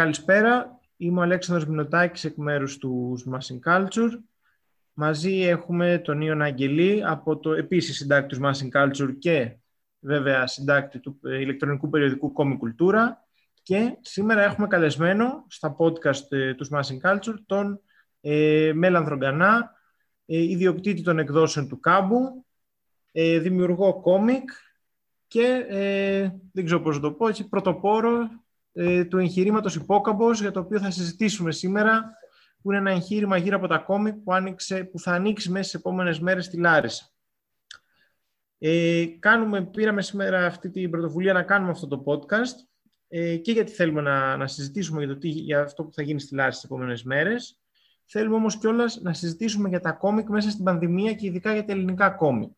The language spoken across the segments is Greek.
Καλησπέρα, είμαι ο Αλέξανδρος Μινωτάκης εκ μέρους του Smashing Culture. Μαζί έχουμε τον Ιωνα Αγγελή, από το επίσης συντάκτη του Smashing Culture και βέβαια συντάκτη του ηλεκτρονικού περιοδικού Comic Cultura. Και σήμερα έχουμε καλεσμένο στα podcast ε, του Smashing Culture τον ε, Μέλανδρο Γκανά, ε, ιδιοκτήτη των εκδόσεων του Κάμπου, ε, δημιουργό κόμικ και ε, δεν ξέρω πώς να το πω, έτσι, πρωτοπόρο ε, του εγχειρήματος Υπόκαμπος για το οποίο θα συζητήσουμε σήμερα που είναι ένα εγχείρημα γύρω από τα κόμικ που, άνοιξε, που θα ανοίξει μέσα στις επόμενες μέρες στη Λάρισα. Ε, κάνουμε, πήραμε σήμερα αυτή την πρωτοβουλία να κάνουμε αυτό το podcast ε, και γιατί θέλουμε να, να συζητήσουμε για, το τι, για αυτό που θα γίνει στη Λάρισα τις επόμενες μέρες. Θέλουμε όμως κιόλας να συζητήσουμε για τα κόμικ μέσα στην πανδημία και ειδικά για τα ελληνικά κόμικ.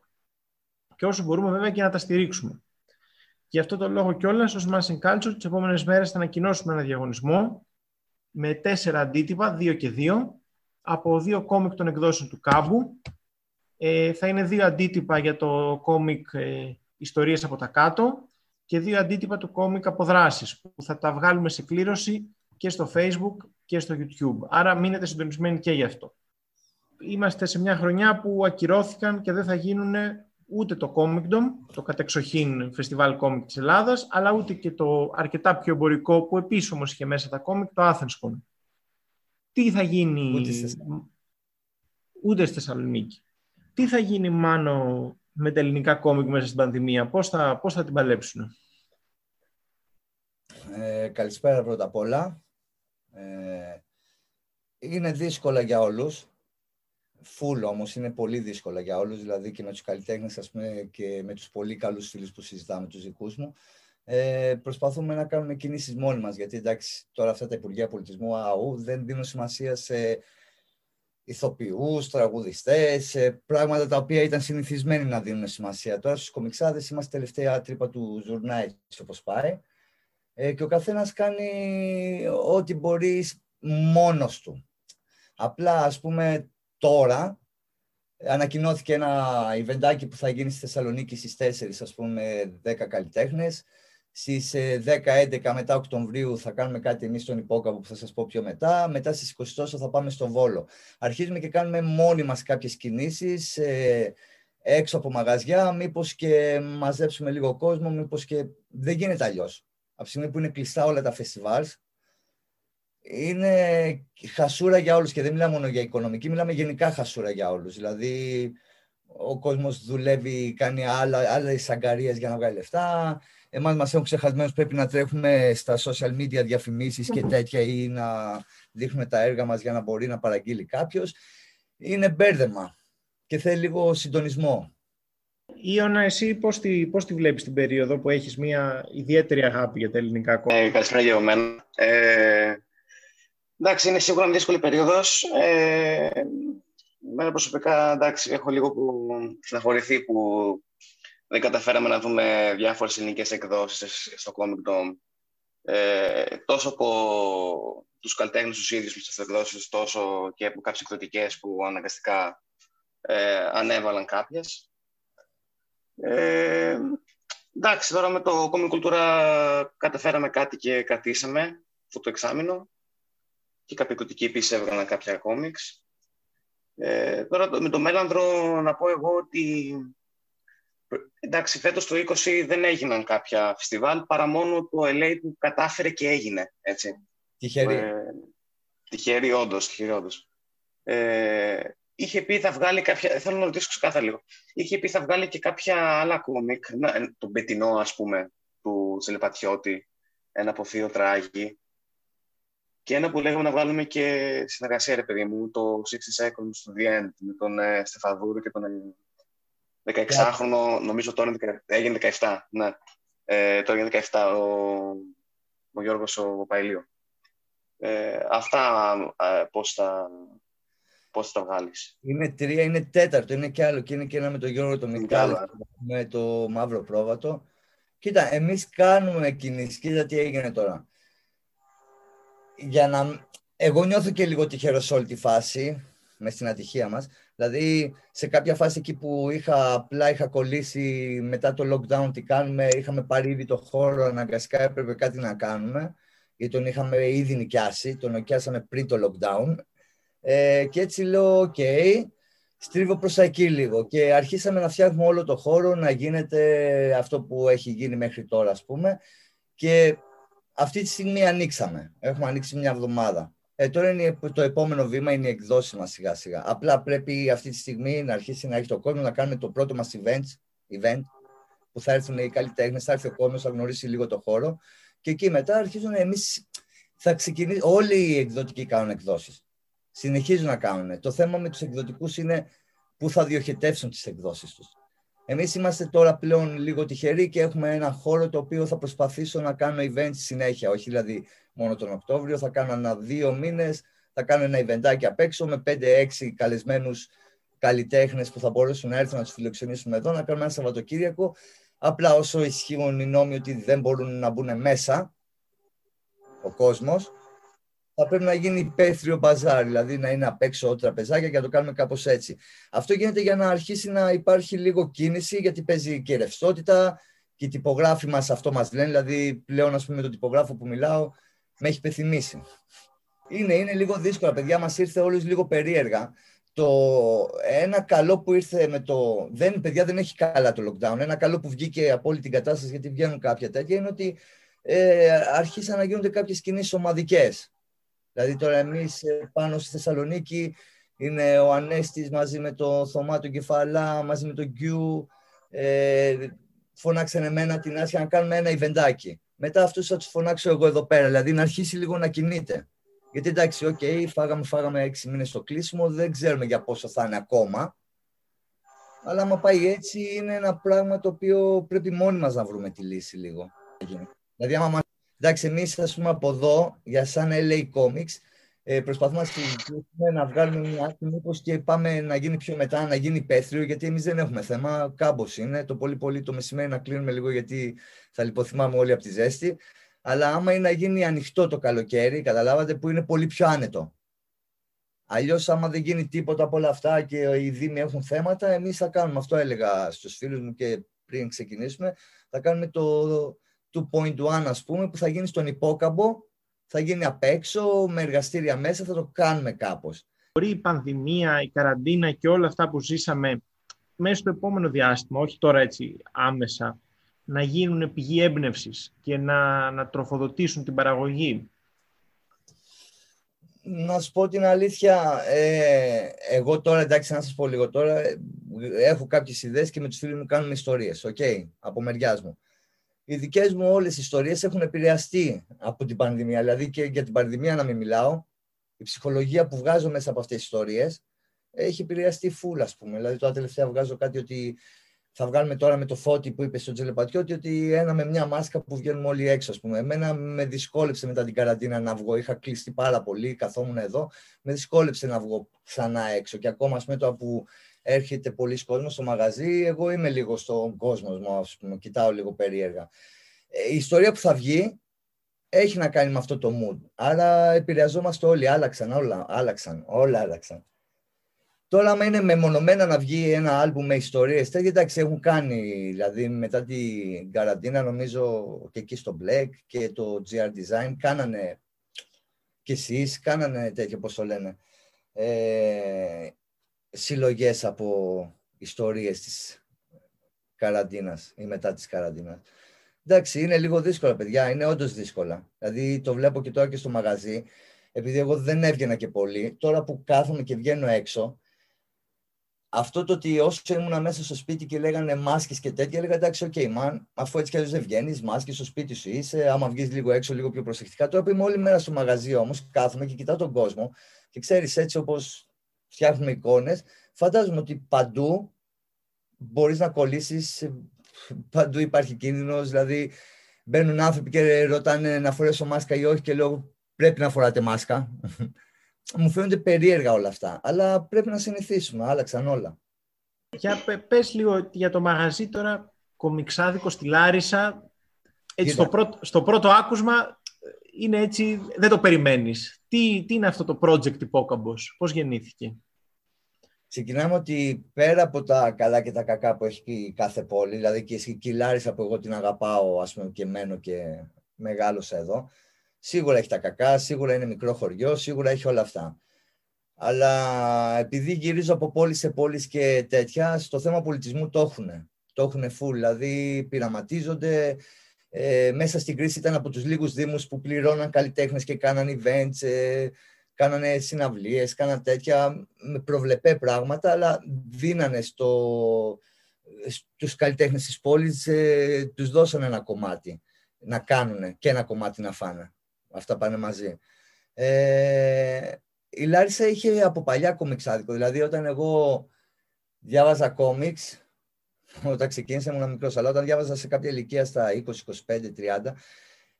Και όσο μπορούμε βέβαια και να τα στηρίξουμε. Γι' αυτό το λόγο κιόλας, ως Smashing Culture, τις επόμενες μέρες θα ανακοινώσουμε ένα διαγωνισμό με τέσσερα αντίτυπα, δύο και δύο, από δύο κόμικ των εκδόσεων του Κάμπου. Ε, θα είναι δύο αντίτυπα για το κόμικ ε, Ιστορίες από τα κάτω και δύο αντίτυπα του κόμικ Αποδράσεις, που θα τα βγάλουμε σε κλήρωση και στο Facebook και στο YouTube. Άρα μείνετε συντονισμένοι και γι' αυτό. Είμαστε σε μια χρονιά που ακυρώθηκαν και δεν θα γίνουν ούτε το Comicdom, το κατεξοχήν φεστιβάλ κόμικ της Ελλάδας, αλλά ούτε και το αρκετά πιο εμπορικό που επίσης όμως είχε μέσα τα κόμικ, το Athenscon. Τι θα γίνει... Ούτε στη Θεσσαλονίκη. Τι θα γίνει μάνο με τα ελληνικά κόμικ μέσα στην πανδημία, πώς θα, πώς θα την παλέψουν. Ε, καλησπέρα πρώτα απ' όλα. Ε, είναι δύσκολα για όλους full όμως είναι πολύ δύσκολα για όλους, δηλαδή και με τους καλλιτέχνες και με τους πολύ καλούς φίλους που συζητάμε, τους δικούς μου. Ε, προσπαθούμε να κάνουμε κινήσεις μόνοι μας, γιατί εντάξει, τώρα αυτά τα Υπουργεία Πολιτισμού ΑΟΥ δεν δίνουν σημασία σε ηθοποιούς, τραγουδιστές, σε πράγματα τα οποία ήταν συνηθισμένοι να δίνουν σημασία. Τώρα στους κομιξάδες είμαστε τελευταία τρύπα του ζουρνά, όπως πάει. Ε, και ο καθένας κάνει ό,τι μπορεί μόνος του. Απλά, ας πούμε, τώρα ανακοινώθηκε ένα ιβεντάκι που θα γίνει στη Θεσσαλονίκη στις 4, ας πούμε, 10 καλλιτέχνες. Στις 10-11 ε, μετά Οκτωβρίου θα κάνουμε κάτι εμείς στον Υπόκαπο που θα σας πω πιο μετά. Μετά στις 20 τόσο θα πάμε στο Βόλο. Αρχίζουμε και κάνουμε μόνοι μας κάποιες κινήσεις ε, έξω από μαγαζιά, μήπως και μαζέψουμε λίγο κόσμο, μήπως και δεν γίνεται αλλιώς. Από τη στιγμή που είναι κλειστά όλα τα φεστιβάλς, είναι χασούρα για όλους και δεν μιλάμε μόνο για οικονομική, μιλάμε γενικά χασούρα για όλους. Δηλαδή, ο κόσμος δουλεύει, κάνει άλλα, άλλες αγκαρίες για να βγάλει λεφτά. Εμάς μας έχουν ξεχασμένους, πρέπει να τρέχουμε στα social media διαφημίσεις και τέτοια ή να δείχνουμε τα έργα μας για να μπορεί να παραγγείλει κάποιος. Είναι μπέρδεμα και θέλει λίγο συντονισμό. Ιωνα, εσύ πώς τη, πώς τη βλέπεις την περίοδο που έχεις μια ιδιαίτερη αγάπη για τα ελληνικά κόμματα; Ε, καλησπέρα για μένα. Ε, Εντάξει, είναι σίγουρα μια δύσκολη περίοδος. Ε, μένα προσωπικά, εντάξει, έχω λίγο που συναχωρηθεί που δεν καταφέραμε να δούμε διάφορες ελληνικές εκδόσεις στο Comic Dome. Ε, τόσο από τους καλλιτέχνες τους ίδιους με τις εκδόσεις, τόσο και από κάποιες εκδοτικές που αναγκαστικά ε, ανέβαλαν κάποιες. Ε, εντάξει, τώρα με το Comic Cultura καταφέραμε κάτι και κρατήσαμε αυτό το εξάμεινο και κάποια κωτική επίσης έβγαλαν κάποια κόμιξ. Ε, τώρα με το Μέλανδρο να πω εγώ ότι εντάξει, φέτος το 20 δεν έγιναν κάποια φεστιβάλ παρά μόνο το LA που κατάφερε και έγινε. Έτσι. Τυχερή. Ε, τυχερή, όντως, τυχερή όντως. Ε, είχε πει θα βγάλει κάποια, θέλω να ρωτήσω ξεκάθαρα λίγο, είχε πει θα βγάλει και κάποια άλλα κόμικ, τον Πετινό ας πούμε, του Τσελεπατιώτη, ένα από Θείο Τράγη, και ένα που λέγαμε να βγάλουμε και συνεργασία, ρε παιδί μου, το 60 Seconds to the End, με τον ε, Στεφαδούρο και τον 16χρονο, ε, νομίζω τώρα έγινε 17, ναι. Ε, τώρα έγινε 17, ο, ο Γιώργος ο Παϊλίου. Ε, αυτά ε, πώς θα, πώς θα τα βγάλεις. Είναι τρία, είναι τέταρτο, είναι και άλλο. Και είναι και ένα με τον Γιώργο τον Μικάλο, με το Μαύρο Πρόβατο. Κοίτα, εμείς κάνουμε κινήσεις. Κοίτα τι έγινε τώρα για να... Εγώ νιώθω και λίγο τυχερό σε όλη τη φάση, με στην ατυχία μας. Δηλαδή, σε κάποια φάση εκεί που είχα, απλά είχα κολλήσει μετά το lockdown τι κάνουμε, είχαμε πάρει ήδη το χώρο, αναγκαστικά έπρεπε κάτι να κάνουμε. γιατί τον είχαμε ήδη νοικιάσει, τον νοικιάσαμε πριν το lockdown. Ε, και έτσι λέω, OK, okay, στρίβω προς εκεί λίγο και αρχίσαμε να φτιάχνουμε όλο το χώρο να γίνεται αυτό που έχει γίνει μέχρι τώρα, ας πούμε. Και αυτή τη στιγμή ανοίξαμε. Έχουμε ανοίξει μια εβδομάδα. Ε, τώρα είναι το επόμενο βήμα είναι οι εκδόσεις μας σιγά σιγά. Απλά πρέπει αυτή τη στιγμή να αρχίσει να έχει το κόσμο να κάνουμε το πρώτο μας event, event που θα έρθουν οι καλλιτέχνες, θα έρθει ο κόσμος, θα γνωρίσει λίγο το χώρο. Και εκεί μετά αρχίζουν εμείς. Θα ξεκινήσει. Όλοι οι εκδοτικοί κάνουν εκδόσεις. Συνεχίζουν να κάνουν. Το θέμα με τους εκδοτικούς είναι πού θα διοχετεύσουν τις εκδόσεις τους. Εμείς είμαστε τώρα πλέον λίγο τυχεροί και έχουμε ένα χώρο το οποίο θα προσπαθήσω να κάνω events συνέχεια. Όχι δηλαδή μόνο τον Οκτώβριο, θα κάνω ένα δύο μήνες, θα κάνω ένα eventάκι απ' έξω με 5-6 καλεσμένους καλλιτέχνες που θα μπορέσουν να έρθουν να τους φιλοξενήσουμε εδώ, να κάνουμε ένα Σαββατοκύριακο Απλά όσο ισχύουν οι νόμοι ότι δεν μπορούν να μπουν μέσα ο κόσμος, θα πρέπει να γίνει υπαίθριο μπαζάρ, δηλαδή να είναι απ' έξω τραπεζάκια και να το κάνουμε κάπως έτσι. Αυτό γίνεται για να αρχίσει να υπάρχει λίγο κίνηση, γιατί παίζει και ρευστότητα και οι τυπογράφοι μας αυτό μας λένε, δηλαδή πλέον ας πούμε με τον τυπογράφο που μιλάω με έχει πεθυμίσει. Είναι, είναι λίγο δύσκολο, παιδιά, μας ήρθε όλους λίγο περίεργα το ένα καλό που ήρθε με το. Δεν, παιδιά, δεν έχει καλά το lockdown. Ένα καλό που βγήκε από όλη την κατάσταση, γιατί βγαίνουν κάποια τέτοια, είναι ότι ε, αρχίσαν να γίνονται κάποιες κινήσεις ομαδικές. Δηλαδή, τώρα εμείς ε, πάνω στη Θεσσαλονίκη είναι ο Ανέστης μαζί με το Θωμά του Κεφαλά, μαζί με τον Γκιου. Ε, φωνάξαν εμένα την Άσια να κάνουμε ένα ιβεντάκι. Μετά αυτούς θα τους φωνάξω εγώ εδώ πέρα. Δηλαδή, να αρχίσει λίγο να κινείται. Γιατί εντάξει, OK, okay, φάγαμε, φάγαμε έξι μήνες στο κλείσιμο, δεν ξέρουμε για πόσο θα είναι ακόμα. Αλλά άμα πάει έτσι, είναι ένα πράγμα το οποίο πρέπει μόνοι μας να βρούμε τη λύση λίγο. Δηλαδή, άμα Εντάξει, εμείς, ας πούμε, από εδώ, για σαν LA Comics, ε, προσπαθούμε να συζητήσουμε, να βγάλουμε μια άκρη, μήπως και πάμε να γίνει πιο μετά, να γίνει υπαίθριο, γιατί εμείς δεν έχουμε θέμα. Κάμπος είναι. Το πολύ πολύ το μεσημέρι να κλείνουμε λίγο, γιατί θα λιποθυμάμε όλοι από τη ζέστη. Αλλά άμα είναι να γίνει ανοιχτό το καλοκαίρι, καταλάβατε που είναι πολύ πιο άνετο. Αλλιώς, άμα δεν γίνει τίποτα από όλα αυτά και οι Δήμοι έχουν θέματα, εμείς θα κάνουμε αυτό. Έλεγα στους φίλους μου και πριν ξεκινήσουμε, θα κάνουμε το 2.1, ας πούμε, που θα γίνει στον υπόκαμπο, θα γίνει απ' έξω, με εργαστήρια μέσα, θα το κάνουμε κάπως. Μπορεί η πανδημία, η καραντίνα και όλα αυτά που ζήσαμε μέσα στο επόμενο διάστημα, όχι τώρα έτσι άμεσα, να γίνουν πηγή έμπνευσης και να, να τροφοδοτήσουν την παραγωγή; Να σου πω την αλήθεια, ε, εγώ τώρα, εντάξει, να σας πω λίγο τώρα, έχω κάποιες ιδέες και με τους φίλους μου κάνουμε ιστορίες, OK, okay, από μεριάς μου. Οι δικές μου όλες οι ιστορίες έχουν επηρεαστεί από την πανδημία, δηλαδή και για την πανδημία να μην μιλάω, η ψυχολογία που βγάζω μέσα από αυτές τις ιστορίες έχει επηρεαστεί φουλ, ας πούμε. Δηλαδή, τώρα τελευταία βγάζω κάτι ότι θα βγάλουμε τώρα με το φώτι που είπε στο Τζελεπατιώτη ότι ένα με μια μάσκα που βγαίνουμε όλοι έξω. Ας πούμε. Εμένα με δυσκόλεψε μετά την καραντίνα να βγω. Είχα κλειστεί πάρα πολύ, καθόμουν εδώ. Με δυσκόλεψε να βγω ξανά έξω. Και ακόμα με το που έρχεται πολλοί κόσμο στο μαγαζί, εγώ είμαι λίγο στον κόσμο μου, ας πούμε, κοιτάω λίγο περίεργα. Ε, η ιστορία που θα βγει έχει να κάνει με αυτό το mood. Άρα επηρεαζόμαστε όλοι. Άλλαξαν όλα. Άλλαξαν. Όλα άλλαξαν. Τώρα, άμα είναι μεμονωμένα να βγει ένα άλμπουμ με ιστορίες, τέτοια εντάξει έχουν κάνει, δηλαδή μετά την καραντίνα νομίζω και εκεί στο Black και το GR Design κάνανε και εσείς κάνανε τέτοιο πώς το λένε ε, συλλογές από ιστορίες της καραντίνας ή μετά της καραντίνας. Εντάξει, είναι λίγο δύσκολα, παιδιά. Είναι όντως δύσκολα. Δηλαδή, το βλέπω και τώρα και στο μαγαζί. Επειδή εγώ δεν έβγαινα και πολύ, τώρα που κάθομαι και βγαίνω έξω, αυτό το ότι όσο ήμουν μέσα στο σπίτι και λέγανε μάσκες και τέτοια, έλεγα εντάξει, OK, okay, man, αφού έτσι κι αλλιώς δεν βγαίνεις, μάσκες στο σπίτι σου είσαι, άμα βγεις λίγο έξω, λίγο πιο προσεκτικά. Τώρα που είμαι όλη μέρα στο μαγαζί όμως, κάθομαι και κοιτάω τον κόσμο και ξέρεις έτσι όπως φτιάχνουμε εικόνες, φαντάζομαι ότι παντού μπορείς να κολλήσεις, παντού υπάρχει κίνδυνος, δηλαδή μπαίνουν άνθρωποι και ρωτάνε να φορέσω μάσκα ή όχι και λέω πρέπει να φοράτε μάσκα μου φαίνονται περίεργα όλα αυτά. Αλλά πρέπει να συνηθίσουμε. Άλλαξαν όλα. Για πες λίγο για το μαγαζί τώρα, κομιξάδικο στη Λάρισα. Έτσι, στο, πρώτο, στο πρώτο άκουσμα είναι έτσι, δεν το περιμένεις. Τι, τι είναι αυτό το project Υπόκαμπος, πώς γεννήθηκε; Ξεκινάμε ότι πέρα από τα καλά και τα κακά που έχει κάθε πόλη, δηλαδή και η Λάρισα που εγώ την αγαπάω ας πούμε, και μένω και μεγάλωσα εδώ, Σίγουρα έχει τα κακά, σίγουρα είναι μικρό χωριό, σίγουρα έχει όλα αυτά. Αλλά επειδή γυρίζω από πόλη σε πόλη και τέτοια, στο θέμα πολιτισμού το έχουν. Το έχουν full, δηλαδή πειραματίζονται. Ε, μέσα στην κρίση ήταν από τους λίγους δήμους που πληρώναν καλλιτέχνες και κάναν events, ε, κάνανε συναυλίες, κάναν τέτοια με προβλεπέ πράγματα, αλλά δίνανε στο, στους καλλιτέχνες της πόλης, ε, τους δώσανε ένα κομμάτι να κάνουν και ένα κομμάτι να φάνε. Αυτά πάνε μαζί. Ε, η Λάρισα είχε από παλιά κομιξάδικο. Δηλαδή, όταν εγώ διάβαζα κόμιξ, όταν ξεκίνησα ήμουν μικρός, αλλά όταν διάβαζα σε κάποια ηλικία στα 20, 25, 30,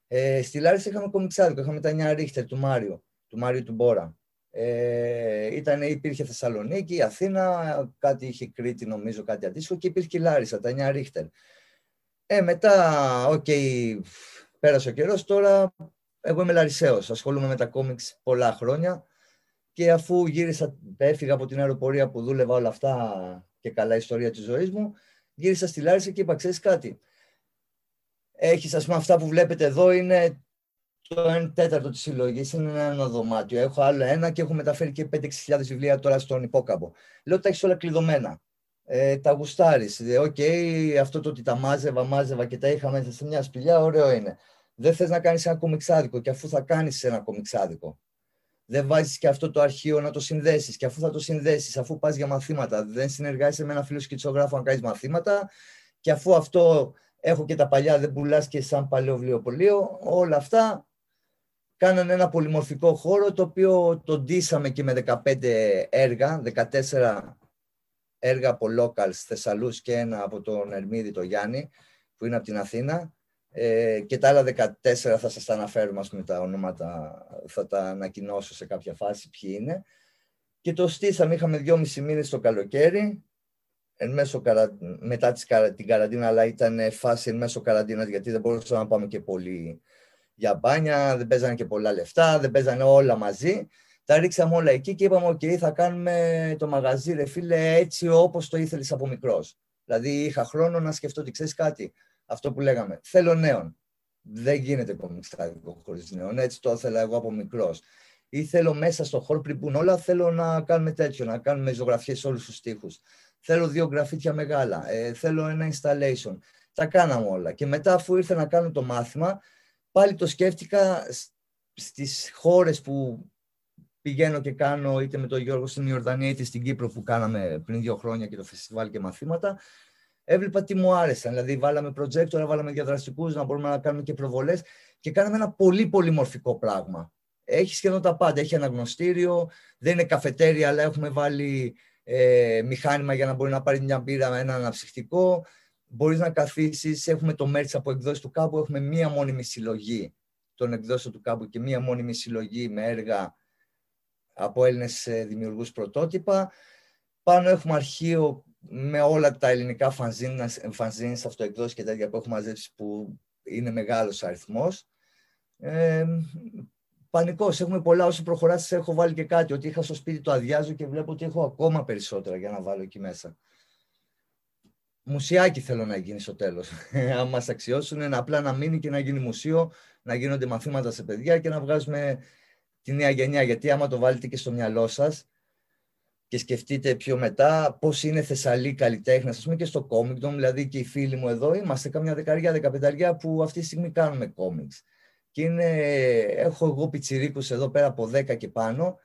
ε, στη Λάρισα είχαμε κομιξάδικο. Είχαμε τα 9 Ρίχτερ του Μάριο, του Μάριου του Μπόρα. Ε, ήταν, υπήρχε Θεσσαλονίκη, Αθήνα, κάτι είχε Κρήτη νομίζω, κάτι αντίστοιχο και υπήρχε η Λάρισα, τα 9 Ρίχτερ. Ε, μετά, OK, okay, πέρασε ο καιρός, τώρα εγώ είμαι Λαρισαίος, ασχολούμαι με τα κόμιξ πολλά χρόνια και αφού γύρισα, έφυγα από την αεροπορία που δούλευα όλα αυτά και καλά ιστορία της ζωής μου, γύρισα στη Λάρισα και είπα, ξέρεις κάτι, έχεις ας πούμε αυτά που βλέπετε εδώ είναι το 1 τέταρτο της συλλογής, είναι ένα δωμάτιο. Έχω άλλο ένα και έχω μεταφέρει και 5-6 βιβλία τώρα στον Ιππόκαμπο. Λέω τα έχεις όλα κλειδωμένα. Ε, τα γουστάρεις. Ε, ok, okay, αυτό το ότι τα μάζευα, μάζευα και τα είχα μέσα σε μια σπηλιά, ωραίο είναι. Δεν θες να κάνεις ένα κομιξάδικο και αφού θα κάνεις ένα κομιξάδικο δεν βάζεις και αυτό το αρχείο να το συνδέσεις. Και αφού θα το συνδέσεις, αφού πας για μαθήματα, δεν συνεργάζεσαι με ένα φίλο σκιτσογράφο να κάνεις μαθήματα. Και αφού αυτό έχω και τα παλιά, δεν πουλάς και σαν παλαιό βιβλιοπωλείο, όλα αυτά κάνανε ένα πολυμορφικό χώρο το οποίο τον ντύσαμε και με 15 έργα, 14 έργα από locals Θεσσαλούς και ένα από τον Ερμίδη το Γιάννη που είναι από την Αθήνα ε, και τα άλλα 14 θα σας τα αναφέρουμε, ας πούμε, τα ονόματα θα τα ανακοινώσω σε κάποια φάση ποιοι είναι. Και το στήσαμε, είχαμε δυόμιση μήνες το καλοκαίρι, εν μέσω καρα... μετά την καραντίνα, αλλά ήταν φάση εν μέσω καραντίνας, γιατί δεν μπορούσαμε να πάμε και πολύ για μπάνια, δεν παίζανε και πολλά λεφτά, δεν παίζανε όλα μαζί. Τα ρίξαμε όλα εκεί και είπαμε, ok, θα κάνουμε το μαγαζί, ρε φίλε, έτσι όπως το ήθελες από μικρός. Δηλαδή είχα χρόνο να σκεφτώ ότι ξέρεις κάτι, αυτό που λέγαμε. Θέλω νέον. Δεν γίνεται κομιστάδικο χωρίς νέον. Έτσι το ήθελα εγώ από μικρός. Ή θέλω μέσα στο χώρο πριν πούν όλα, θέλω να κάνουμε τέτοιο, να κάνουμε ζωγραφιές σε όλους τους τοίχου. Θέλω δύο γραφίτια μεγάλα. Ε, θέλω ένα installation. Τα κάναμε όλα. Και μετά, αφού ήρθα να κάνω το μάθημα, πάλι το σκέφτηκα στις χώρες που πηγαίνω και κάνω είτε με τον Γιώργο στην Ιορδανία είτε στην Κύπρο που κάναμε πριν δύο χρόνια και το φεστιβάλ και μαθήματα έβλεπα τι μου άρεσαν. Δηλαδή, βάλαμε projector, βάλαμε διαδραστικούς, να μπορούμε να κάνουμε και προβολές και κάναμε ένα πολύ πολύ μορφικό πράγμα. Έχει σχεδόν τα πάντα. Έχει αναγνωστήριο, δεν είναι καφετέρια, αλλά έχουμε βάλει ε, μηχάνημα για να μπορεί να πάρει μια μπύρα με ένα αναψυχτικό. Μπορείς να καθίσεις. Έχουμε το merch από εκδόσεις του κάμπου. Έχουμε μία μόνιμη συλλογή των εκδόσεων του κάμπου και μία μόνιμη συλλογή με έργα από Έλληνες δημιουργούς πρωτότυπα. Πάνω έχουμε αρχείο με όλα τα ελληνικά φανζίνες, αυτοεκδόσεις και τέτοια που έχω μαζέψει που είναι μεγάλος αριθμός. Ε, πανικός, έχουμε πολλά όσο προχωράσεις έχω βάλει και κάτι, ότι είχα στο σπίτι το αδειάζω και βλέπω ότι έχω ακόμα περισσότερα για να βάλω εκεί μέσα. Μουσιάκι θέλω να γίνει στο τέλος. Αν μας αξιώσουν, είναι απλά να μείνει και να γίνει μουσείο, να γίνονται μαθήματα σε παιδιά και να βγάζουμε τη νέα γενιά. Γιατί άμα το βάλετε και στο μυαλό σας, και σκεφτείτε πιο μετά πώς είναι Θεσσαλοί καλλιτέχνε, ας πούμε και στο Comic δηλαδή και οι φίλοι μου εδώ, είμαστε καμιά δεκαριά, δεκαπενταριά που αυτή τη στιγμή κάνουμε κόμιξ. Και είναι, έχω εγώ πιτσιρίκους εδώ πέρα από 10 και πάνω,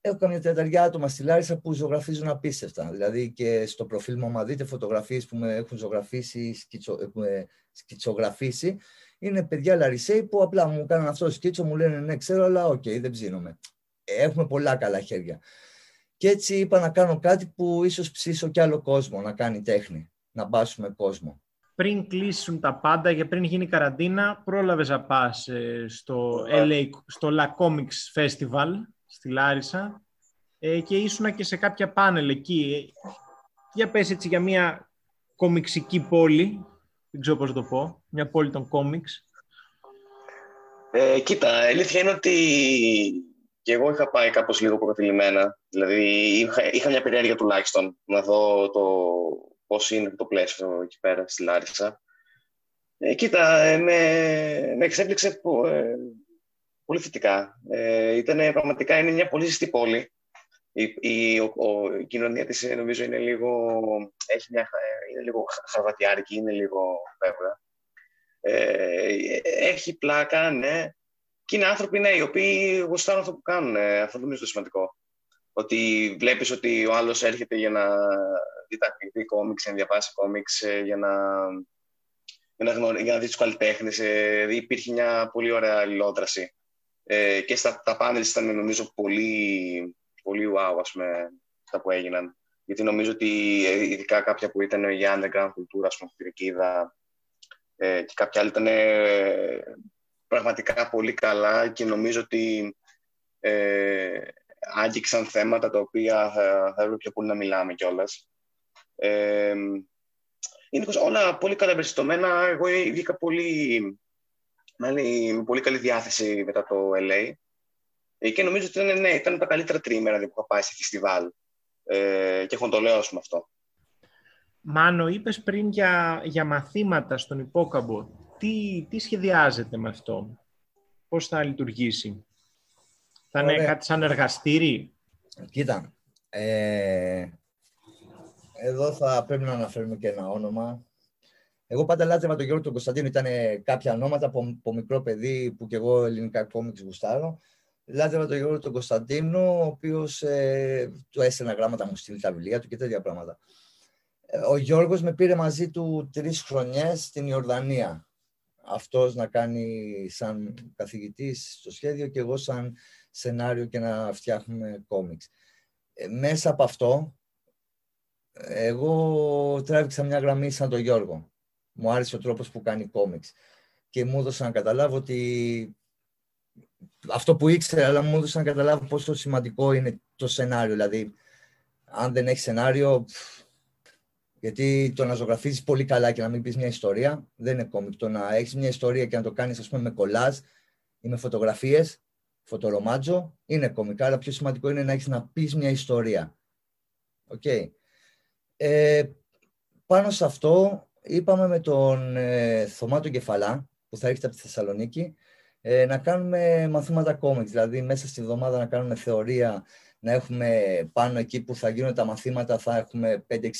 έχω καμιά δεκαριά άτομα στη Λάρισα που ζωγραφίζουν απίστευτα. Δηλαδή και στο προφίλ μου, άμα δείτε φωτογραφίες που με έχουν ζωγραφίσει, σκιτσο, σκιτσογραφήσει, είναι παιδιά Λαρισαίοι που απλά μου κάνουν αυτό το σκίτσο, μου λένε ναι ξέρω, αλλά ok, okay, δεν ψήνομαι. Έχουμε πολλά καλά χέρια. Και έτσι είπα να κάνω κάτι που ίσως ψήσω κι άλλο κόσμο, να κάνει τέχνη, να μπάσουμε κόσμο. Πριν κλείσουν τα πάντα και πριν γίνει καραντίνα, πρόλαβες να πας ε, στο, LA, στο La Comics Festival στη Λάρισα ε, και ήσουνα και σε κάποια πάνελ εκεί. Για πες έτσι για μια κομιξική πόλη, δεν ξέρω πώς το πω, μια πόλη των κόμιξ. Ε, κοίτα, αλήθεια είναι ότι και εγώ είχα πάει κάπως λίγο προτελημένα. Δηλαδή είχα, είχα μια περιέργεια τουλάχιστον να δω το πώς είναι το πλαίσιο εκεί πέρα στη Λάρισα. Ε, κοίτα, ε, με, με εξέπληξε που, ε, πολύ θετικά. Ε, ήταν πραγματικά είναι μια πολύ ζεστή πόλη. Η, η, ο, η κοινωνία της νομίζω είναι λίγο, έχει μια, είναι λίγο χαρβατιάρικη, είναι λίγο βέβαια. Ε, έχει πλάκα, ναι. Και είναι άνθρωποι ναι, οι οποίοι γουστάρουν αυτό που κάνουν. Αυτό νομίζω το σημαντικό. Ότι βλέπεις ότι ο άλλος έρχεται για να δει τα κόμιξ, να διαβάσει κόμιξ, για να για να, για να δεις τους καλλιτέχνες. Ε, υπήρχε μια πολύ ωραία αλληλόδραση. Ε, και στα τα πάνελ ήταν νομίζω πολύ, πολύ wow, ας πούμε, αυτά που έγιναν. Γιατί νομίζω ότι ε, ειδικά κάποια που ήταν για underground κουλτούρα, ας πούμε, πυρικίδα, ε, και κάποια άλλη ήταν ε, πραγματικά πολύ καλά και νομίζω ότι ε, άγγιξαν θέματα τα οποία θα, θα έπρεπε πιο πολύ να μιλάμε κιόλας. Ε, είναι όλα πολύ καλά εμπεριστατωμένα. Εγώ βγήκα πολύ, με πολύ καλή διάθεση μετά το LA. Ε, και νομίζω ότι ήταν, ναι, ήταν τα καλύτερα τρίμερα που είχα πάει σε φεστιβάλ. Ε, και έχω το λέω, πούμε, αυτό. Μάνο, είπες πριν για, για μαθήματα στον υπόκαμπο. Τι, τι σχεδιάζεται με αυτό, πώς θα λειτουργήσει; Θα είναι κάτι σαν εργαστήρι; Κοίτα, ε, εδώ θα πρέπει να αναφέρουμε και ένα όνομα. Εγώ πάντα λάτρευα τον Γιώργο τον Κωνσταντίνο. Ήταν κάποια ονόματα από, από μικρό παιδί που και εγώ ελληνικά κόμιξ γουστάρω. Λάτρευα τον Γιώργο τον Κωνσταντίνο, ο οποίος ε, του έστελνα γράμματα μου στείλει τα βιβλία του και τέτοια πράγματα. Ε, ο Γιώργος με πήρε μαζί του τρεις χρονιές στην Ιορδανία. Αυτός να κάνει σαν καθηγητής στο σχέδιο και εγώ σαν σενάριο και να φτιάχνουμε κόμιξ. Ε, μέσα από αυτό εγώ τράβηξα μια γραμμή σαν τον Γιώργο. Μου άρεσε ο τρόπος που κάνει κόμιξ. Και μου έδωσε να καταλάβω ότι αυτό που ήξερα, αλλά μου έδωσε να καταλάβω πόσο σημαντικό είναι το σενάριο. Δηλαδή, αν δεν έχει σενάριο, γιατί το να ζωγραφίζεις πολύ καλά και να μην πεις μια ιστορία, δεν είναι κόμικ. Το να έχεις μια ιστορία και να το κάνεις, ας πούμε, με κολάζ ή με φωτογραφίες, φωτορομάτζο, είναι κόμικ. Αλλά πιο σημαντικό είναι να έχεις να πεις μια ιστορία. Okay. Ε, πάνω σε αυτό είπαμε με τον ε, Θωμάτο Κεφαλά, που θα έρχεται από τη Θεσσαλονίκη, ε, να κάνουμε μαθήματα κόμιξ, δηλαδή μέσα στη εβδομάδα να κάνουμε θεωρία, να έχουμε πάνω εκεί που θα γίνουν τα μαθήματα, θα έχουμε 5-6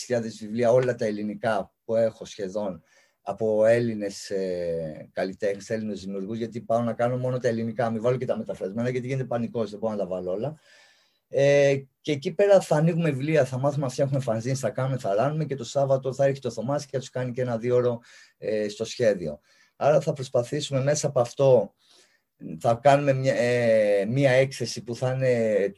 βιβλία, όλα τα ελληνικά που έχω σχεδόν, από Έλληνες ε, καλλιτέχνες, Έλληνες δημιουργούς, γιατί πάω να κάνω μόνο τα ελληνικά, μην βάλω και τα μεταφρασμένα, γιατί γίνεται πανικός, δεν μπορώ να τα βάλω όλα. Ε, και εκεί πέρα θα ανοίγουμε βιβλία, θα μάθουμε να φτιάχνουμε φανζίν, θα κάνουμε, θα ράνουμε και το Σάββατο θα έρχεται ο Θωμάς και θα τους κάνει και ένα δύο ώρο ε, στο σχέδιο. Άρα θα προσπαθήσουμε μέσα από αυτό, θα κάνουμε μια, ε, μια έκθεση που θα είναι,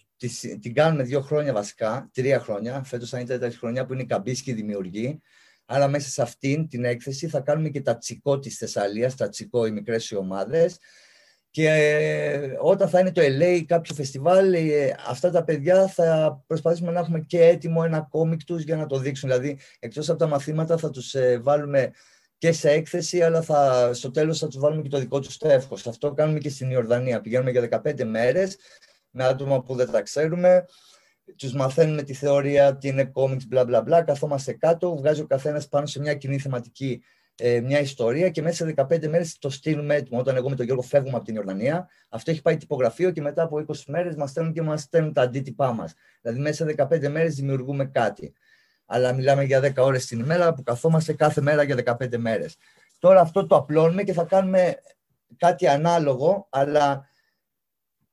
την κάνουμε δύο χρόνια βασικά, τρία χρόνια, φέτος θα είναι τέταρτη χρονιά που είναι η Καμπίσκη δημιουργή. Άρα μέσα σε αυτήν την έκθεση θα κάνουμε και τα τσικό της Θεσσαλίας, τα τσικό οι μικρές οι ομάδες, και ε, όταν θα είναι το LA κάποιο φεστιβάλ, ε, αυτά τα παιδιά θα προσπαθήσουμε να έχουμε και έτοιμο ένα κόμικ τους για να το δείξουν. Δηλαδή, εκτός από τα μαθήματα θα τους ε, βάλουμε και σε έκθεση, αλλά θα, στο τέλος θα τους βάλουμε και το δικό τους τεύχος. Αυτό κάνουμε και στην Ιορδανία. Πηγαίνουμε για 15 μέρες με άτομα που δεν τα ξέρουμε. Τους μαθαίνουμε τη θεωρία, τι είναι κόμιξ, μπλα μπλα μπλα. Καθόμαστε κάτω, βγάζει ο καθένας πάνω σε μια κοινή θεματική ε, μια ιστορία και μέσα σε 15 μέρες το στείλουμε έτοιμο. Όταν εγώ με τον Γιώργο φεύγουμε από την Ιορδανία, αυτό έχει πάει τυπογραφείο και μετά από 20 μέρες μας στέλνουν και μας στέλνουν τα αντίτυπά μας. Δηλαδή, μέσα σε 15 μέρες δημιουργούμε κάτι. Αλλά μιλάμε για 10 ώρες την ημέρα που καθόμαστε κάθε μέρα για 15 μέρες. Τώρα αυτό το απλώνουμε και θα κάνουμε κάτι ανάλογο, αλλά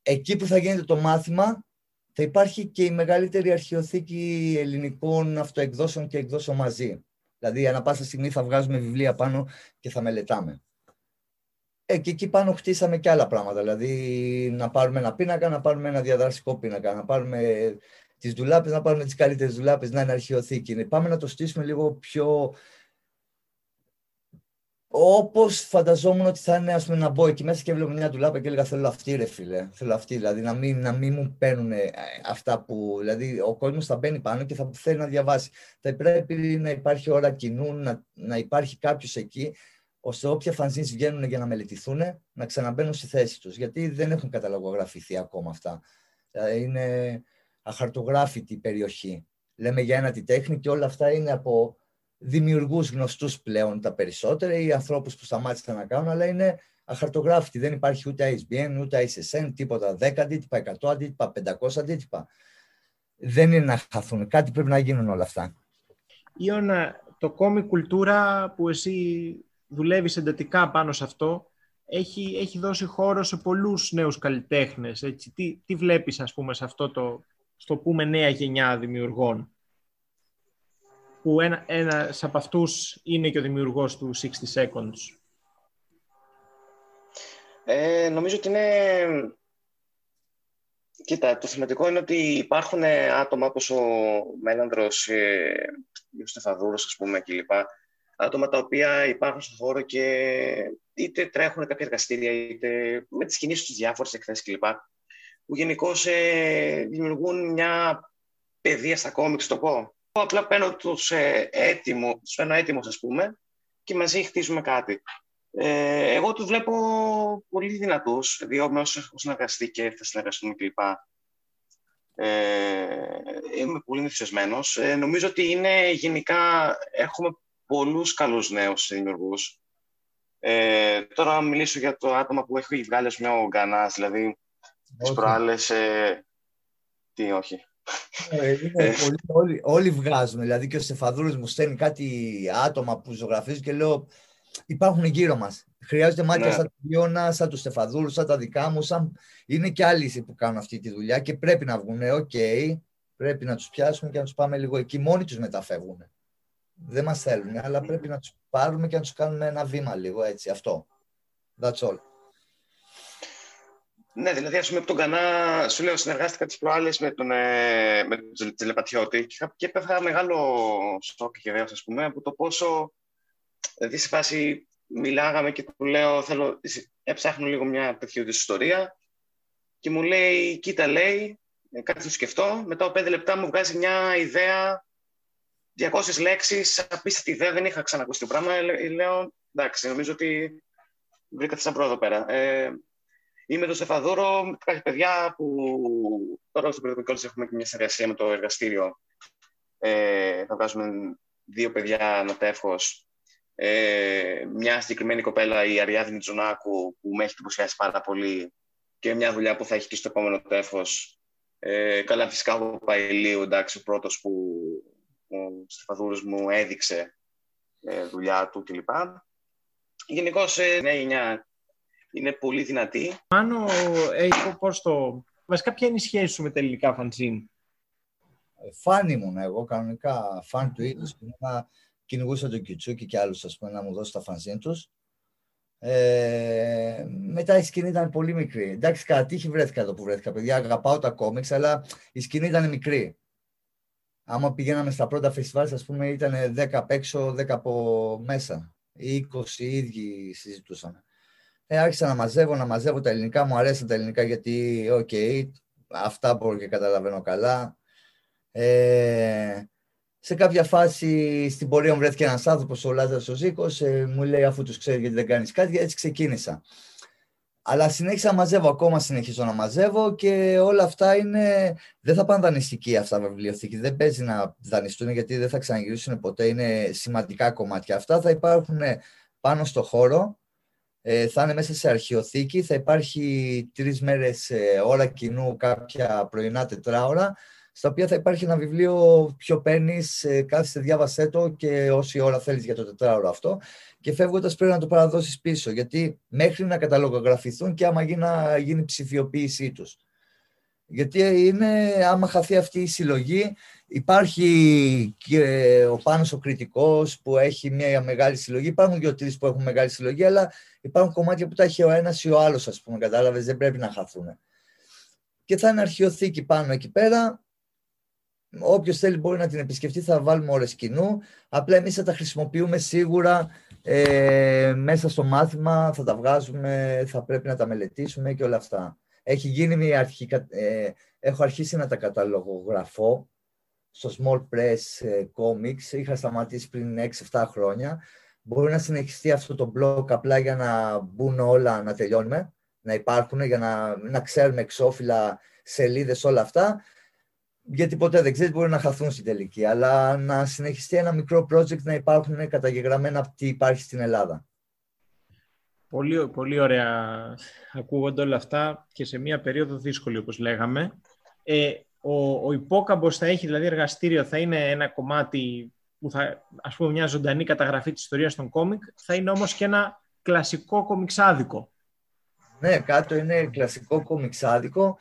εκεί που θα γίνεται το μάθημα θα υπάρχει και η μεγαλύτερη αρχαιοθήκη ελληνικών αυτοεκδόσεων και εκδόσεων μαζί. Δηλαδή, ανά πάσα στιγμή θα βγάζουμε βιβλία πάνω και θα μελετάμε. Ε, και εκεί πάνω χτίσαμε και άλλα πράγματα. Δηλαδή, να πάρουμε ένα πίνακα, να πάρουμε ένα διαδραστικό πίνακα, να πάρουμε τις δουλάπε, να πάρουμε τις καλύτερες δουλάπε, να είναι αρχαιοθήκη. Πάμε να το στήσουμε λίγο πιο Όπως φανταζόμουν ότι θα είναι, ας πούμε, να μπω εκεί μέσα και βλέπω μια ντουλάπα και έλεγα Θέλω αυτή, ρε φίλε. Θέλω αυτή. Δηλαδή να μην, να μην μου παίρνουν ε, αυτά που. Δηλαδή ο κόσμος θα μπαίνει πάνω και θα θέλει να διαβάσει. Θα πρέπει να υπάρχει ώρα κοινού, να, να υπάρχει κάποιος εκεί, ώστε όποια φανζίνε βγαίνουν για να μελετηθούν, να ξαναμπαίνουν στη θέση τους. Γιατί δεν έχουν καταλογογραφηθεί ακόμα αυτά. Δηλαδή είναι αχαρτογράφητη περιοχή. Λέμε για ένα τη τέχνη και όλα αυτά είναι από δημιουργούς γνωστούς πλέον τα περισσότερα ή ανθρώπους που σταμάτησαν να κάνουν, αλλά είναι αχαρτογράφητη. Δεν υπάρχει ούτε ISBN, ούτε ISSN, τίποτα 10 αντίτυπα, 100 αντίτυπα, 500 αντίτυπα. Δεν είναι να χαθούν. Κάτι πρέπει να γίνουν όλα αυτά. Ιωνα, το κόμι κουλτούρα που εσύ δουλεύεις εντατικά πάνω σε αυτό, έχει, έχει δώσει χώρο σε πολλούς νέους καλλιτέχνες. Έτσι. Τι, τι βλέπεις, ας πούμε, σε αυτό το, στο πούμε, νέα γενιά δημιουργών. Που ένα, ένας από αυτούς είναι και ο δημιουργός του 60 Seconds. Ε, νομίζω ότι είναι... Κοίτα, το θεματικό είναι ότι υπάρχουν άτομα όπως ο Μέλανδρος, ε, ο Στεφαδούρος, ας πούμε, κλπ. Άτομα τα οποία υπάρχουν στον χώρο και είτε τρέχουν κάποια εργαστήρια, είτε με τις κινήσεις τους διάφορες εκθέσεις κλπ. Που γενικώς ε, δημιουργούν μια παιδεία στα κόμιξ, το πω. Απλά παίρνω τους ε, έτοιμους, τους φέρνω έτοιμους, ας πούμε, και μαζί χτίζουμε κάτι. Ε, εγώ τους βλέπω πολύ δυνατούς, διότι όσο έχω συνεργαστεί και θα συνεργαστούμε κλπ. Ε, είμαι πολύ ενθουσιασμένος. Ε, νομίζω ότι είναι γενικά, έχουμε πολλούς καλούς νέους δημιουργούς. Ε, τώρα να μιλήσω για το άτομα που έχει βγάλει ως μια ο Γκανάς, δηλαδή τις προάλλες... Ε, τι, όχι. Ε, είναι πολύ, όλοι, όλοι βγάζουν, δηλαδή και ο Στεφαδούρος μου στέλνει κάτι άτομα που ζωγραφίζουν και λέω υπάρχουν γύρω μας. Χρειάζεται μάτια ναι. σαν του Γιώνα, σαν του Στεφαδούρου, σαν τα δικά μου. Σαν... Είναι και άλλοι που κάνουν αυτή τη δουλειά και πρέπει να βγουν. Ok, okay, πρέπει να τους πιάσουμε και να τους πάμε λίγο εκεί. Μόνοι τους μετά φεύγουν. Δεν μας θέλουν, αλλά πρέπει να τους πάρουμε και να τους κάνουμε ένα βήμα λίγο έτσι. Αυτό. That's all. Ναι, δηλαδή, ας πούμε, από τον Κανά, σου λέω, συνεργάστηκα τις προάλλες με τον, ε, με τον Τζελεπατιώτη και έπαθα μεγάλο σοκ και ας πούμε, από το πόσο, δηλαδή, σε φάση, μιλάγαμε και του λέω, θέλω, έψαχνω λίγο μια τέτοια ιστορία και μου λέει, κοίτα λέει, ε, κάτι θα σκεφτώ, μετά από πέντε λεπτά μου βγάζει μια ιδέα, 200 λέξεις, απίστευτη ιδέα, δεν είχα ξανακούσει το πράγμα, λέω, εντάξει, νομίζω ότι βρήκατε σαν πρόοδο πέρα. Ε, είμαι το Στεφαδούρο, κάποια παιδιά που τώρα στο περιοδικό έχουμε και μια συνεργασία με το εργαστήριο. Ε, θα βγάζουμε δύο παιδιά ανατεύχος ε, μια συγκεκριμένη κοπέλα, η Αριάδη Τζονάκου, που με έχει εντυπωσιάσει πάρα πολύ και μια δουλειά που θα έχει και στο επόμενο τέφος. Ε, καλά, φυσικά ο Παϊλίου, εντάξει, ο πρώτος που ο Στεφαδούρος μου έδειξε ε, δουλειά του κλπ. Γενικώς, ε, νέα γενιά είναι πολύ δυνατή. Μάνο, έχει πώς το... Βασικά, ποια είναι η σχέση σου με τα ελληνικά φαντζίν. Ε, φαν ήμουν εγώ, κανονικά φαν του είδους κυνηγούσα τον Κιουτσούκι και άλλους, ας πούμε, να μου δώσει τα φανζίν τους. Ε, μετά η σκηνή ήταν πολύ μικρή. Εντάξει, κατά τύχη βρέθηκα εδώ που βρέθηκα, παιδιά. Αγαπάω τα κόμιξ, αλλά η σκηνή ήταν μικρή. Άμα πηγαίναμε στα πρώτα φεστιβάλ, ας πούμε, ήταν 10 απ' έξω, 10 από μέσα. Οι 20 οι ίδιοι συζητούσαμε. Ε, άρχισα να μαζεύω, να μαζεύω τα ελληνικά. Μου αρέσαν τα ελληνικά γιατί, ok, okay, αυτά μπορώ και καταλαβαίνω καλά. Ε, σε κάποια φάση στην πορεία μου βρέθηκε ένας άνθρωπος, ο Λάζαρος ο Ζήκος, ε, μου λέει αφού τους ξέρεις γιατί δεν κάνεις κάτι, έτσι ξεκίνησα. Αλλά συνέχισα να μαζεύω, ακόμα συνεχίζω να μαζεύω και όλα αυτά είναι. Δεν θα πάνε δανειστικοί αυτά τα βιβλιοθήκη. Δεν παίζει να δανειστούν γιατί δεν θα ξαναγυρίσουν ποτέ. Είναι σημαντικά κομμάτια αυτά. Θα υπάρχουν πάνω στο χώρο. Ε, θα είναι μέσα σε αρχαιοθήκη. Θα υπάρχει τρεις μέρες ε, ώρα κοινού, κάποια πρωινά τετράωρα στα οποία θα υπάρχει ένα βιβλίο πιο παίρνεις, ε, κάθισε, διάβασέ το και όση ώρα θέλεις για το τετράωρο αυτό. Και φεύγοντας πρέπει να το παραδώσεις πίσω, γιατί μέχρι να καταλογογραφηθούν και άμα γίνει, γίνει ψηφιοποίησή τους. Γιατί είναι, άμα χαθεί αυτή η συλλογή, υπάρχει και ο Πάνος ο κριτικός που έχει μια μεγάλη συλλογή, υπάρχουν και ο τρεις που έχουν μεγάλη συλλογή, αλλά υπάρχουν κομμάτια που τα έχει ο ένας ή ο άλλος, ας πούμε, κατάλαβες, δεν πρέπει να χαθούν. Και θα είναι αρχαιοθήκη πάνω εκεί πέρα, Όποιος θέλει μπορεί να την επισκεφτεί, θα βάλουμε ώρες κοινού. Απλά εμείς θα τα χρησιμοποιούμε σίγουρα ε, μέσα στο μάθημα, θα τα βγάζουμε, θα πρέπει να τα μελετήσουμε και όλα αυτά. Έχει γίνει μια αρχή, ε, έχω αρχίσει να τα καταλογογραφώ στο Small Press ε, Comics. Είχα σταματήσει πριν 6-7 χρόνια. Μπορεί να συνεχιστεί αυτό το blog απλά για να μπουν όλα, να τελειώνουμε, να υπάρχουν, για να, να ξέρουμε εξώφυλλα, σελίδες, όλα αυτά γιατί ποτέ δεν ξέρεις, μπορεί να χαθούν στην τελική. Αλλά να συνεχιστεί ένα μικρό project να υπάρχουν καταγεγραμμένα τι υπάρχει στην Ελλάδα. Πολύ, πολύ ωραία ακούγονται όλα αυτά και σε μια περίοδο δύσκολη όπως λέγαμε. Ε, ο, ο υπόκαμπος θα έχει, δηλαδή εργαστήριο, θα είναι ένα κομμάτι που θα, ας πούμε, μια ζωντανή καταγραφή της ιστορίας των κόμικ, θα είναι όμως και ένα κλασικό κομιξάδικο. Ναι, κάτω είναι κλασικό κομιξάδικο,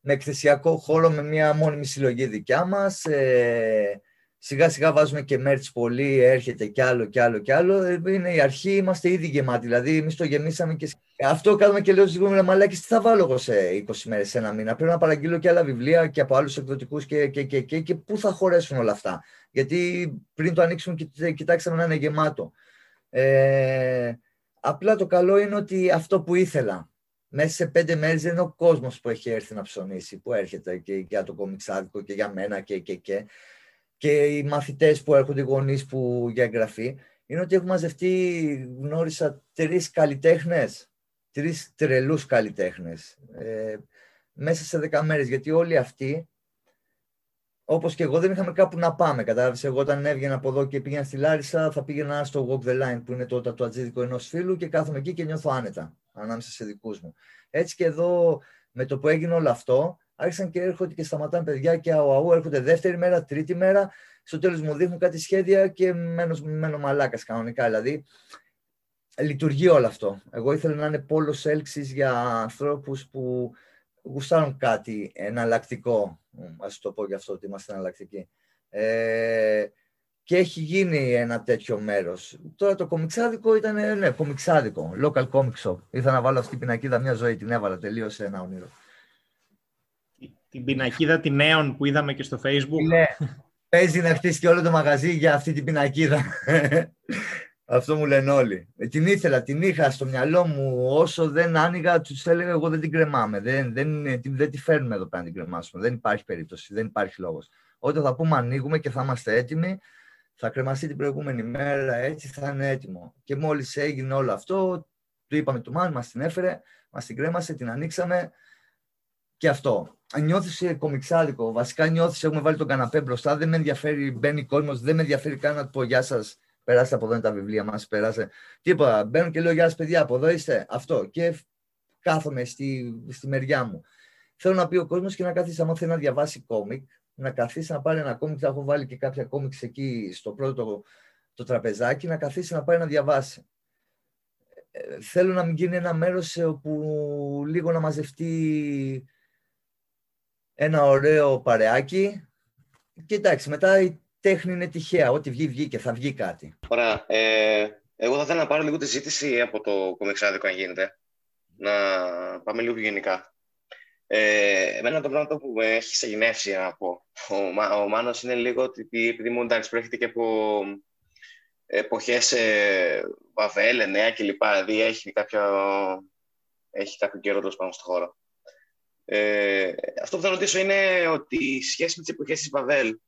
με εκθεσιακό χώρο, με μια μόνιμη συλλογή δικιά μας. Ε, σιγά σιγά βάζουμε και merch πολύ, έρχεται κι άλλο κι άλλο κι άλλο. Ε, είναι η αρχή, είμαστε ήδη γεμάτοι. Δηλαδή, εμείς το γεμίσαμε και. Αυτό κάνουμε και λέω στου γονείς μαλάκι, τι θα βάλω εγώ σε 20 μέρες, σε ένα μήνα; Πρέπει να παραγγείλω και άλλα βιβλία και από άλλους εκδοτικούς και, και, και, και, και, πού θα χωρέσουν όλα αυτά; Γιατί πριν το ανοίξουμε, κοιτάξαμε να είναι γεμάτο. Ε, απλά το καλό είναι ότι αυτό που ήθελα. Μέσα σε πέντε μέρες δεν είναι ο κόσμος που έχει έρθει να ψωνίσει, που έρχεται και για το κομιξάδικο και για μένα και, και, και και οι μαθητές που έρχονται, οι γονείς που για εγγραφή, είναι ότι έχουμε μαζευτεί, γνώρισα τρεις καλλιτέχνες, τρεις τρελούς καλλιτέχνες, ε, μέσα σε δέκα μέρες, γιατί όλοι αυτοί, όπως και εγώ, δεν είχαμε κάπου να πάμε. Κατάλαβες, εγώ όταν έβγαινα από εδώ και πήγαινα στη Λάρισα, θα πήγαινα στο Walk the Line, που είναι το ατζίδικο ενός φίλου και κάθομαι εκεί και νιώθω άνετα, ανάμεσα σε δικούς μου. Έτσι και εδώ, με το που έγινε όλο αυτό, άρχισαν και έρχονται και σταματάνε παιδιά και αου, έρχονται δεύτερη μέρα, τρίτη μέρα. Στο τέλος μου δείχνουν κάτι σχέδια και μένω, μένω μαλάκας κανονικά. Δηλαδή, λειτουργεί όλο αυτό. Εγώ ήθελα να είναι πόλος έλξης για ανθρώπους που γουστάρουν κάτι εναλλακτικό. Α το πω γι' αυτό ότι είμαστε εναλλακτικοί. Ε, και έχει γίνει ένα τέτοιο μέρος. Τώρα το κομιξάδικο ήταν, ναι, κομιξάδικο, local comic shop. Ήθελα να βάλω αυτή την πινακίδα μια ζωή, την έβαλα, τελείωσε ένα όνειρο την πινακίδα την νέων που είδαμε και στο facebook. Ναι, παίζει να χτίσει και όλο το μαγαζί για αυτή την πινακίδα. Αυτό μου λένε όλοι. Ε, την ήθελα, την είχα στο μυαλό μου. Όσο δεν άνοιγα, τους έλεγα: Εγώ δεν την κρεμάμε. Δεν, δεν, δεν τη φέρνουμε εδώ πέρα να την κρεμάσουμε. Δεν υπάρχει περίπτωση, δεν υπάρχει λόγος. Όταν θα πούμε ανοίγουμε και θα είμαστε έτοιμοι, θα κρεμαστεί την προηγούμενη μέρα, έτσι θα είναι έτοιμο. Και μόλις έγινε όλο αυτό, του είπαμε του Μάν, μας την έφερε, μας την κρέμασε, την ανοίξαμε και αυτό νιώθεις κομιξάδικο. Βασικά νιώθεις, έχουμε βάλει τον καναπέ μπροστά. Δεν με ενδιαφέρει, μπαίνει κόσμος, δεν με ενδιαφέρει καν να του πω γεια σας. Περάστε από εδώ είναι τα βιβλία μας. Περάστε. Τίποτα. Μπαίνω και λέω γεια σας, παιδιά, από εδώ είστε. Αυτό. Και κάθομαι στη, στη μεριά μου. Θέλω να πει ο κόσμος και να καθίσει, άμα θέλει να διαβάσει κόμικ, να καθίσει να πάρει ένα κόμικ. Θα έχω βάλει και κάποια κόμικς εκεί στο πρώτο το, το τραπεζάκι, να καθίσει να πάρει να διαβάσει. Ε, θέλω να μην γίνει ένα μέρος όπου λίγο να μαζευτεί ένα ωραίο παρεάκι. Και εντάξει, μετά η τέχνη είναι τυχαία. Ό,τι βγει, βγει και θα βγει κάτι. Ωραία. Ε, εγώ θα ήθελα να πάρω λίγο τη ζήτηση από το κομιξάδικο, αν γίνεται. Να πάμε λίγο γενικά. Ε, εμένα το πράγμα που με έχει σεγνεύσει από ο, ο Μάνος είναι λίγο ότι επειδή μου εντάξει προέρχεται και από εποχές ε, Βαβέλ, Νέα κλπ. Δηλαδή έχει κάποιο, έχει κάποιο καιρό τόσο πάνω στο χώρο. Ε, αυτό που θα ρωτήσω είναι ότι η σχέση με τις εποχές της Βαβέλ,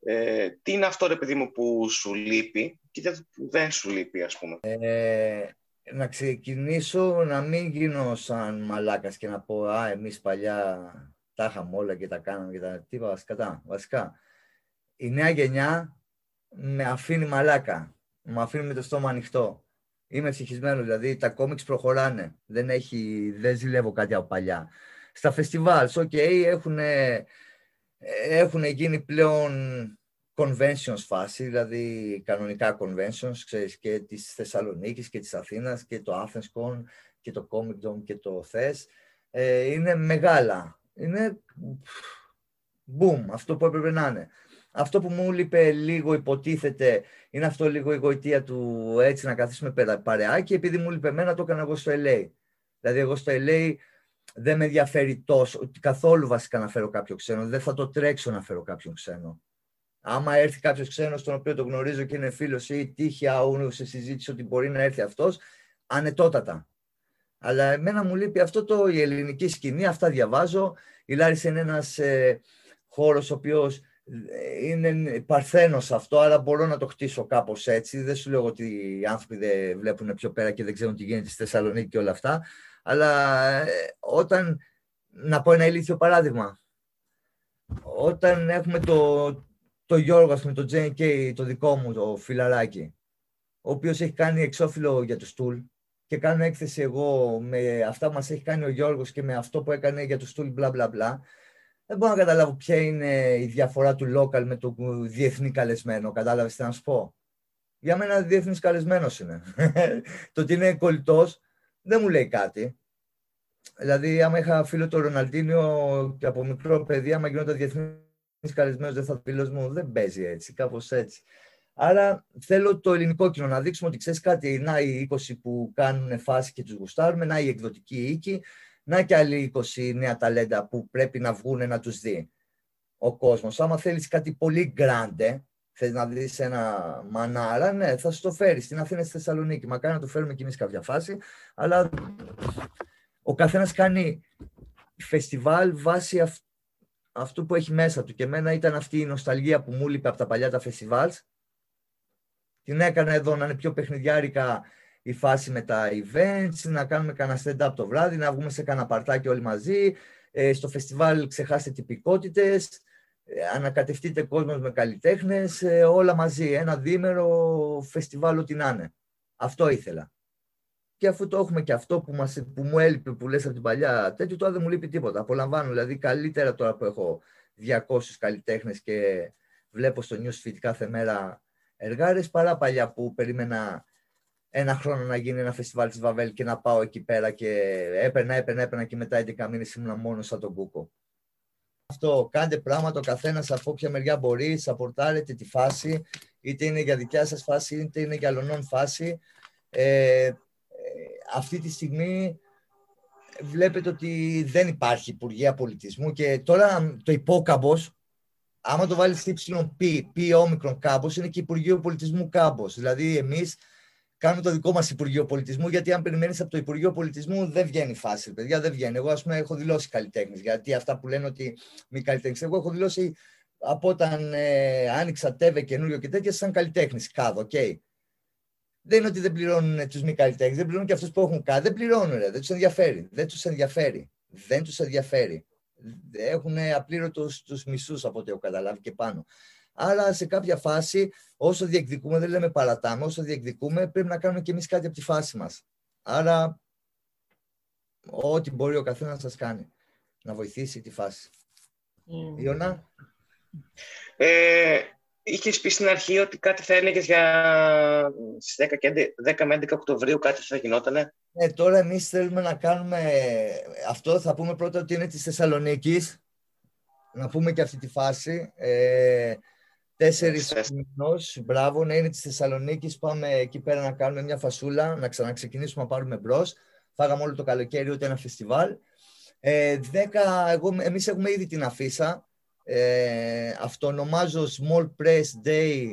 ε, τι είναι αυτό ρε παιδί μου που σου λείπει και τι που δεν σου λείπει ας πούμε; Ε, να ξεκινήσω να μην γίνω σαν μαλάκας και να πω «Α, εμείς παλιά τα είχαμε όλα και τα κάναμε και τα τι βασικά, βασικά. Η νέα γενιά με αφήνει μαλάκα, με αφήνει με το στόμα ανοιχτό. Είμαι ευτυχισμένος, δηλαδή τα κόμιξ προχωράνε. Δεν, έχει, δεν ζηλεύω κάτι από παλιά στα φεστιβάλς, ok, έχουν, έχουν γίνει πλέον conventions φάση, δηλαδή κανονικά conventions, ξέρεις, και της Θεσσαλονίκης και της Αθήνας και το Athens Con και το Comic Dome και το THES. Ε, είναι μεγάλα. Είναι boom, αυτό που έπρεπε να είναι. Αυτό που μου είπε λίγο υποτίθεται είναι αυτό λίγο η γοητεία του έτσι να καθίσουμε παρεάκι επειδή μου είπε εμένα το έκανα εγώ στο LA. Δηλαδή εγώ στο LA δεν με ενδιαφέρει τόσο, καθόλου βασικά να φέρω κάποιο ξένο. Δεν θα το τρέξω να φέρω κάποιον ξένο. Άμα έρθει κάποιος ξένος, τον οποίο το γνωρίζω και είναι φίλος ή τύχει αούνου σε συζήτηση ότι μπορεί να έρθει αυτός, ανετότατα. Αλλά εμένα μου λείπει αυτό το, η ελληνική σκηνή, αυτά διαβάζω. Η Λάρισα είναι ένας ε, χώρος ο οποίος ε, είναι παρθένος αυτό, άρα μπορώ να το χτίσω κάπως έτσι. Δεν σου λέω ότι οι άνθρωποι δεν βλέπουν πιο πέρα και δεν ξέρουν τι γίνεται στη Θεσσαλονίκη και όλα αυτά. Αλλά ε, όταν, να πω ένα ηλίθιο παράδειγμα, όταν έχουμε το, το Γιώργο, με το JK, το δικό μου, το φιλαράκι, ο οποίος έχει κάνει εξώφυλλο για το στούλ, και κάνω έκθεση εγώ με αυτά που μας έχει κάνει ο Γιώργος και με αυτό που έκανε για το στούλ μπλα μπλα μπλα, δεν μπορώ να καταλάβω ποια είναι η διαφορά του local με το διεθνή καλεσμένο. Κατάλαβες τι να σου πω; Για μένα διεθνής καλεσμένος είναι. το ότι είναι κολλητός δεν μου λέει κάτι. Δηλαδή, άμα είχα φίλο το Ροναλντίνιο και από μικρό παιδί, άμα γινόταν διεθνής καλεσμένος, δεν θα φίλος μου. Δεν παίζει έτσι, κάπως έτσι. Άρα θέλω το ελληνικό κοινό να δείξουμε ότι ξέρεις κάτι, να οι 20 που κάνουν φάση και τους γουστάρουμε, να οι εκδοτικοί οίκοι, να και άλλοι 20 νέα ταλέντα που πρέπει να βγουν να τους δει ο κόσμος. Άμα θέλεις κάτι πολύ γκράντε, θέλεις να δεις ένα μανάρα, ναι, θα σου το φέρει στην Αθήνα, στη Θεσσαλονίκη. Μακάρι να το φέρουμε κι εμείς κάποια φάση, αλλά ο καθένας κάνει φεστιβάλ βάσει αυτού που έχει μέσα του. Και εμένα ήταν αυτή η νοσταλγία που μου λείπει από τα παλιά τα φεστιβάλς. Την έκανα εδώ να είναι πιο παιχνιδιάρικα η φάση με τα events, να κάνουμε κανένα stand-up το βράδυ, να βγούμε σε κανένα παρτάκι όλοι μαζί. Ε, στο φεστιβάλ ξεχάστε τυπικότητες, ε, ανακατευτείτε κόσμος με καλλιτέχνες, ε, όλα μαζί. Ένα διήμερο φεστιβάλ ό,τι να είναι. Αυτό ήθελα. Και αφού το έχουμε και αυτό που, μας, που μου έλειπε, που λες από την παλιά τέτοιο, τώρα δεν μου λείπει τίποτα. Απολαμβάνω, δηλαδή καλύτερα τώρα που έχω 200 καλλιτέχνες και βλέπω στο newsfeed κάθε μέρα εργάρες, παρά παλιά που περίμενα ένα χρόνο να γίνει ένα φεστιβάλ της Βαβέλ και να πάω εκεί πέρα και έπαιρνα, έπαιρνα, έπαιρνα και μετά 11 μήνες ήμουν μόνος σαν τον Κούκο. Αυτό, κάντε πράγματα ο καθένας από όποια μεριά μπορεί, σαπορτάρετε τη φάση, είτε είναι για δικιά σας φάση, είτε είναι για αλλονών φάση. Ε, ε, αυτή τη στιγμή βλέπετε ότι δεν υπάρχει Υπουργεία Πολιτισμού και τώρα το υπόκαμπος, άμα το βάλεις YP, π όμικρον κάμπος, είναι και Υπουργείο Πολιτισμού κάμπος. Δηλαδή εμείς κάνουμε το δικό μας Υπουργείο Πολιτισμού, γιατί αν περιμένεις από το Υπουργείο Πολιτισμού δεν βγαίνει φάση, παιδιά, δεν βγαίνει. Εγώ, ας πούμε, έχω δηλώσει καλλιτέχνης, γιατί αυτά που λένε ότι μη καλλιτέχνης. Εγώ έχω δηλώσει από όταν ε, άνοιξα ΤΕΒΕ καινούριο και τέτοια, σαν καλλιτέχνης. Κάδο, ok. Okay. Δεν είναι ότι δεν πληρώνουν τους μη καλλιτέχνες, δεν πληρώνουν και αυτούς που έχουν κάνει. Δεν πληρώνουν, ρε. δεν τους ενδιαφέρει. Δεν τους ενδιαφέρει. Δεν τους ενδιαφέρει. Έχουν απλήρωτους τους μισούς από ό,τι έχω καταλάβει και πάνω. Άρα σε κάποια φάση, όσο διεκδικούμε, δεν λέμε παρατάμε, όσο διεκδικούμε πρέπει να κάνουμε και εμείς κάτι από τη φάση μας. Άρα, ό,τι μπορεί ο καθένας να σας κάνει, να βοηθήσει τη φάση. Mm. Ιωνα; Ε, Είχες πει στην αρχή ότι κάτι θα έλεγες για στις 10, και 10 με 11 Οκτωβρίου κάτι θα γινότανε; Ναι, τώρα εμείς θέλουμε να κάνουμε αυτό. Θα πούμε πρώτα ότι είναι της Θεσσαλονίκης. Να πούμε και αυτή τη φάση. Ε, Τέσσερις μηνός, μπράβο, να είναι της Θεσσαλονίκης. Πάμε εκεί πέρα να κάνουμε μια φασούλα, να ξαναξεκινήσουμε να πάρουμε μπρος. Φάγαμε όλο το καλοκαίρι ούτε ένα φεστιβάλ. Ε, δέκα, εγώ, εμείς έχουμε ήδη την αφίσα. Ε, αυτονομάζω Small Press Day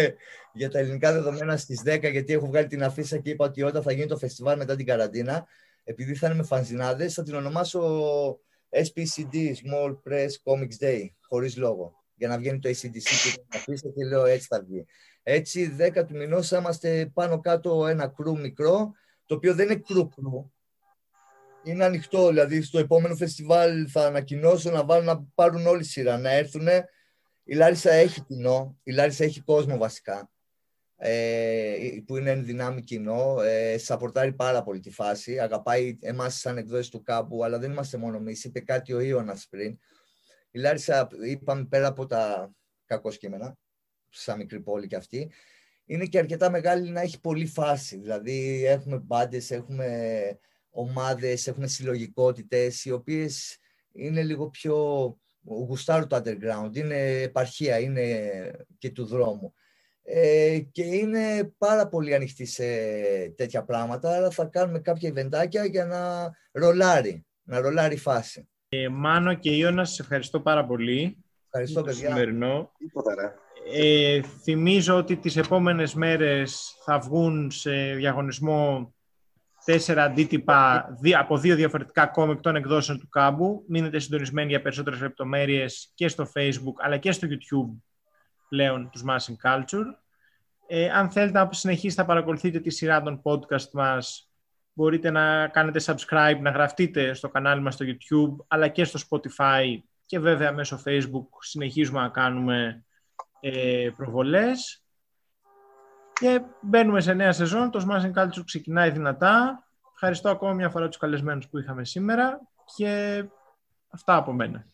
για τα ελληνικά δεδομένα στις 10 γιατί έχω βγάλει την αφίσα και είπα ότι όταν θα γίνει το φεστιβάλ μετά την καραντίνα επειδή θα είναι με φανζινάδες θα την ονομάσω SPCD Small Press Comics Day χωρίς λόγο για να βγαίνει το ACDC και να αφήσω και λέω έτσι θα βγει. Έτσι, δέκα του μηνός είμαστε πάνω κάτω ένα κρού μικρό, το οποίο δεν είναι κρού κρού. Είναι ανοιχτό, δηλαδή στο επόμενο φεστιβάλ θα ανακοινώσω να βάλουν να πάρουν όλη σειρά, να έρθουν. Η Λάρισα έχει κοινό, η Λάρισα έχει κόσμο βασικά, ε, που είναι δυνάμει κοινό, ε, σαπορτάρει πάρα πολύ τη φάση, αγαπάει εμάς σαν εκδόσεις του κάμπου, αλλά δεν είμαστε μόνο εμείς, είπε κάτι ο Ιώνας πριν, η Λάρισα, είπαμε πέρα από τα κακό κείμενα, σαν μικρή πόλη και αυτή, είναι και αρκετά μεγάλη να έχει πολύ φάση. Δηλαδή έχουμε μπάντες, έχουμε ομάδες, έχουμε συλλογικότητες, οι οποίες είναι λίγο πιο γουστάρου το underground, είναι επαρχία, είναι και του δρόμου. Ε, και είναι πάρα πολύ ανοιχτή σε τέτοια πράγματα, αλλά θα κάνουμε κάποια ιβεντάκια για να ρολάρει, να ρολάρει η φάση. Ε, Μάνο και Ιώνας, σας ευχαριστώ πάρα πολύ. Ευχαριστώ, παιδιά. Σημερινό. Ε, θυμίζω ότι τις επόμενες μέρες θα βγουν σε διαγωνισμό τέσσερα αντίτυπα από δύο διαφορετικά κόμικ των εκδόσεων του κάμπου. Μείνετε συντονισμένοι για περισσότερες λεπτομέρειες και στο Facebook αλλά και στο YouTube πλέον τους Massing Culture. Ε, αν θέλετε να συνεχίσετε να παρακολουθείτε τη σειρά των podcast μας Μπορείτε να κάνετε subscribe, να γραφτείτε στο κανάλι μας στο YouTube, αλλά και στο Spotify και βέβαια μέσω Facebook συνεχίζουμε να κάνουμε ε, προβολές. Και μπαίνουμε σε νέα σεζόν. Το Smashing Culture ξεκινάει δυνατά. Ευχαριστώ ακόμα μια φορά τους καλεσμένους που είχαμε σήμερα και αυτά από μένα.